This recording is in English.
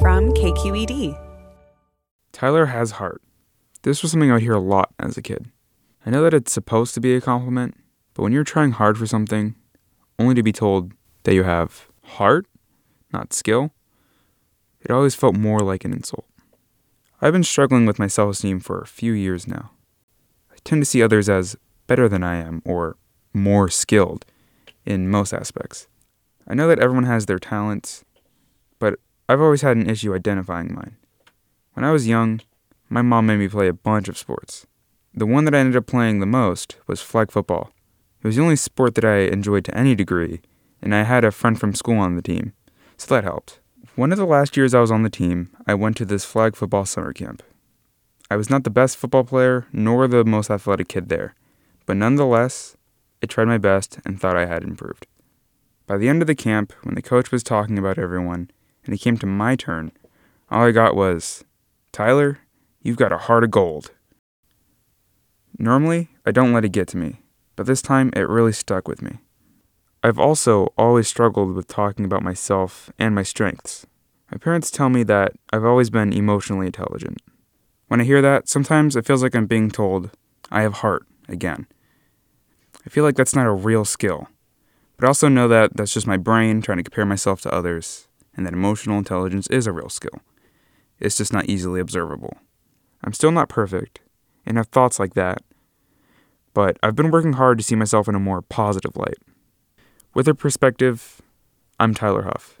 from KQED. Tyler has heart. This was something I would hear a lot as a kid. I know that it's supposed to be a compliment, but when you're trying hard for something, only to be told that you have heart, not skill, it always felt more like an insult. I've been struggling with my self esteem for a few years now. I tend to see others as better than I am or more skilled in most aspects. I know that everyone has their talents, but I've always had an issue identifying mine. When I was young, my mom made me play a bunch of sports. The one that I ended up playing the most was flag football. It was the only sport that I enjoyed to any degree, and I had a friend from school on the team, so that helped. One of the last years I was on the team, I went to this flag football summer camp. I was not the best football player nor the most athletic kid there, but nonetheless, I tried my best and thought I had improved. By the end of the camp, when the coach was talking about everyone, and it came to my turn, all I got was, Tyler, you've got a heart of gold. Normally, I don't let it get to me, but this time it really stuck with me. I've also always struggled with talking about myself and my strengths. My parents tell me that I've always been emotionally intelligent. When I hear that, sometimes it feels like I'm being told I have heart again. I feel like that's not a real skill, but I also know that that's just my brain trying to compare myself to others and that emotional intelligence is a real skill. It's just not easily observable. I'm still not perfect and have thoughts like that, but I've been working hard to see myself in a more positive light. With a perspective, I'm Tyler Huff.